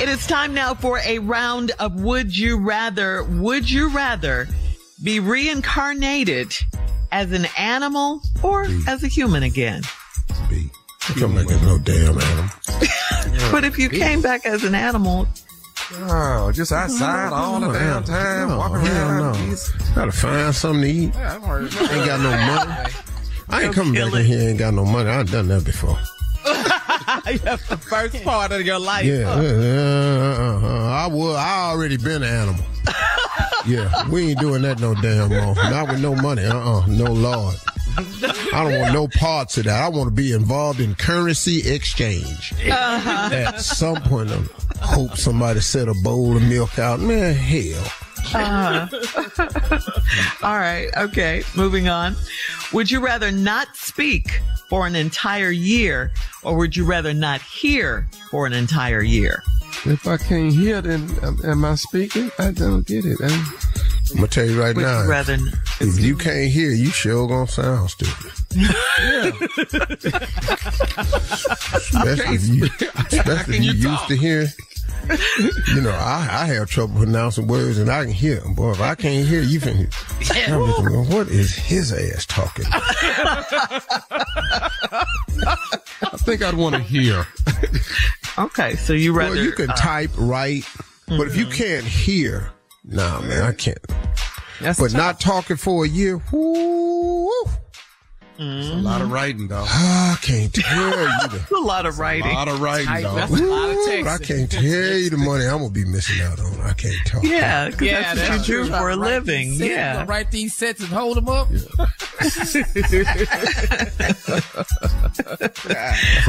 It is time now for a round of Would You Rather. Would you rather be reincarnated as an animal or mm. as a human again? B. Come like it's no damn animal. but if you came back as an animal, Oh, just outside oh, all the damn time, No, walking hell around. no. Gotta find something to eat. Ain't got no money. I ain't coming back in here. Ain't got no money. I've done that before. that's the first part of your life. Yeah, uh, uh, uh, I would. I already been an animal. Yeah, we ain't doing that no damn more. Not with no money. Uh, uh no lord. I don't want no parts of that. I want to be involved in currency exchange. Uh-huh. At some point, I hope somebody set a bowl of milk out. Man, hell. Uh-huh. All right. Okay. Moving on. Would you rather not speak for an entire year or would you rather not hear for an entire year? If I can't hear, then um, am I speaking? I don't get it. I'm, I'm gonna tell you right Would now. you rather? If you can't hear, you sure gonna sound stupid. Especially if you, especially if you used to hear. You know, I, I have trouble pronouncing words and I can hear them. Boy, if I can't hear, you can hear. I'm looking, going, what is his ass talking? I think I'd want to hear. Okay. So you rather. Well, you can uh, type, write, but if you can't hear, nah, man, I can't. That's But tough. not talking for a year, whoo, It's a mm-hmm. lot of writing, dog. I can't tell you the. a lot of writing. A lot of writing, dog. That's a lot of But I can't tell you the money I'm gonna be missing out on. I can't talk. Yeah, because Yeah, that's, what you do for a living. sets, Yeah. gonna Write these sets and hold them up.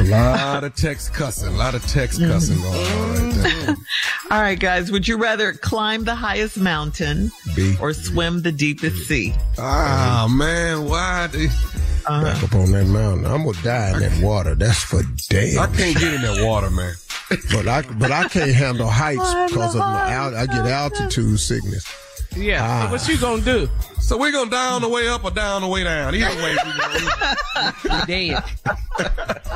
a lot of text cussing. A lot of text mm-hmm. cussing going on right there. Mm-hmm. All right, guys. Would you rather climb the highest mountain B. or swim the deepest sea? Ah, man, why? They, Back up on that mountain. I'm gonna die in that water. That's for damn. I can't get in that water, man. But I but I can't handle heights because of my al- I get altitude sickness. Yeah. Ah. So what you gonna do? So we're gonna die on the way up or down on the way down. Either way, we gonna Dead.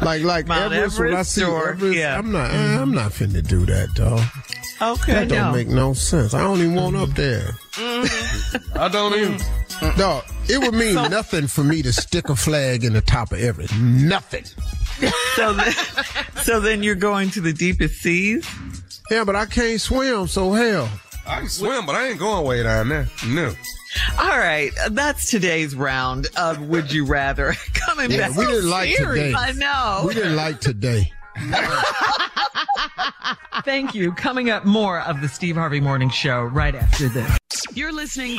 Like like Mount Everest, when I see or, Everest, yeah. I'm not eh, I'm not finna do that, dog. Okay, That don't no. make no sense. I don't even want up there. Mm-hmm. I don't even. No, it would mean nothing for me to stick a flag in the top of Everest. Nothing. so, then, so then you're going to the deepest seas? Yeah, but I can't swim, so hell. I can swim, but I ain't going way down there. No. All right, that's today's round of Would You Rather. Coming Yeah, back. we didn't like today. I know. We didn't like today. Thank you. Coming up, more of the Steve Harvey Morning Show right after this. You're listening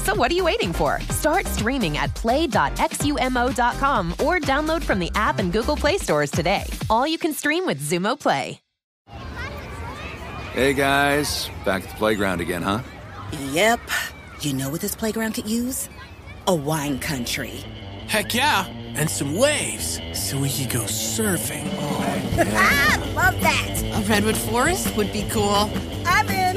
So what are you waiting for? Start streaming at play.xumo.com or download from the app and Google Play stores today. All you can stream with Xumo Play. Hey guys, back at the playground again, huh? Yep. You know what this playground could use? A wine country. Heck yeah, and some waves so we could go surfing. oh ah, love that. A redwood forest would be cool. I'm in.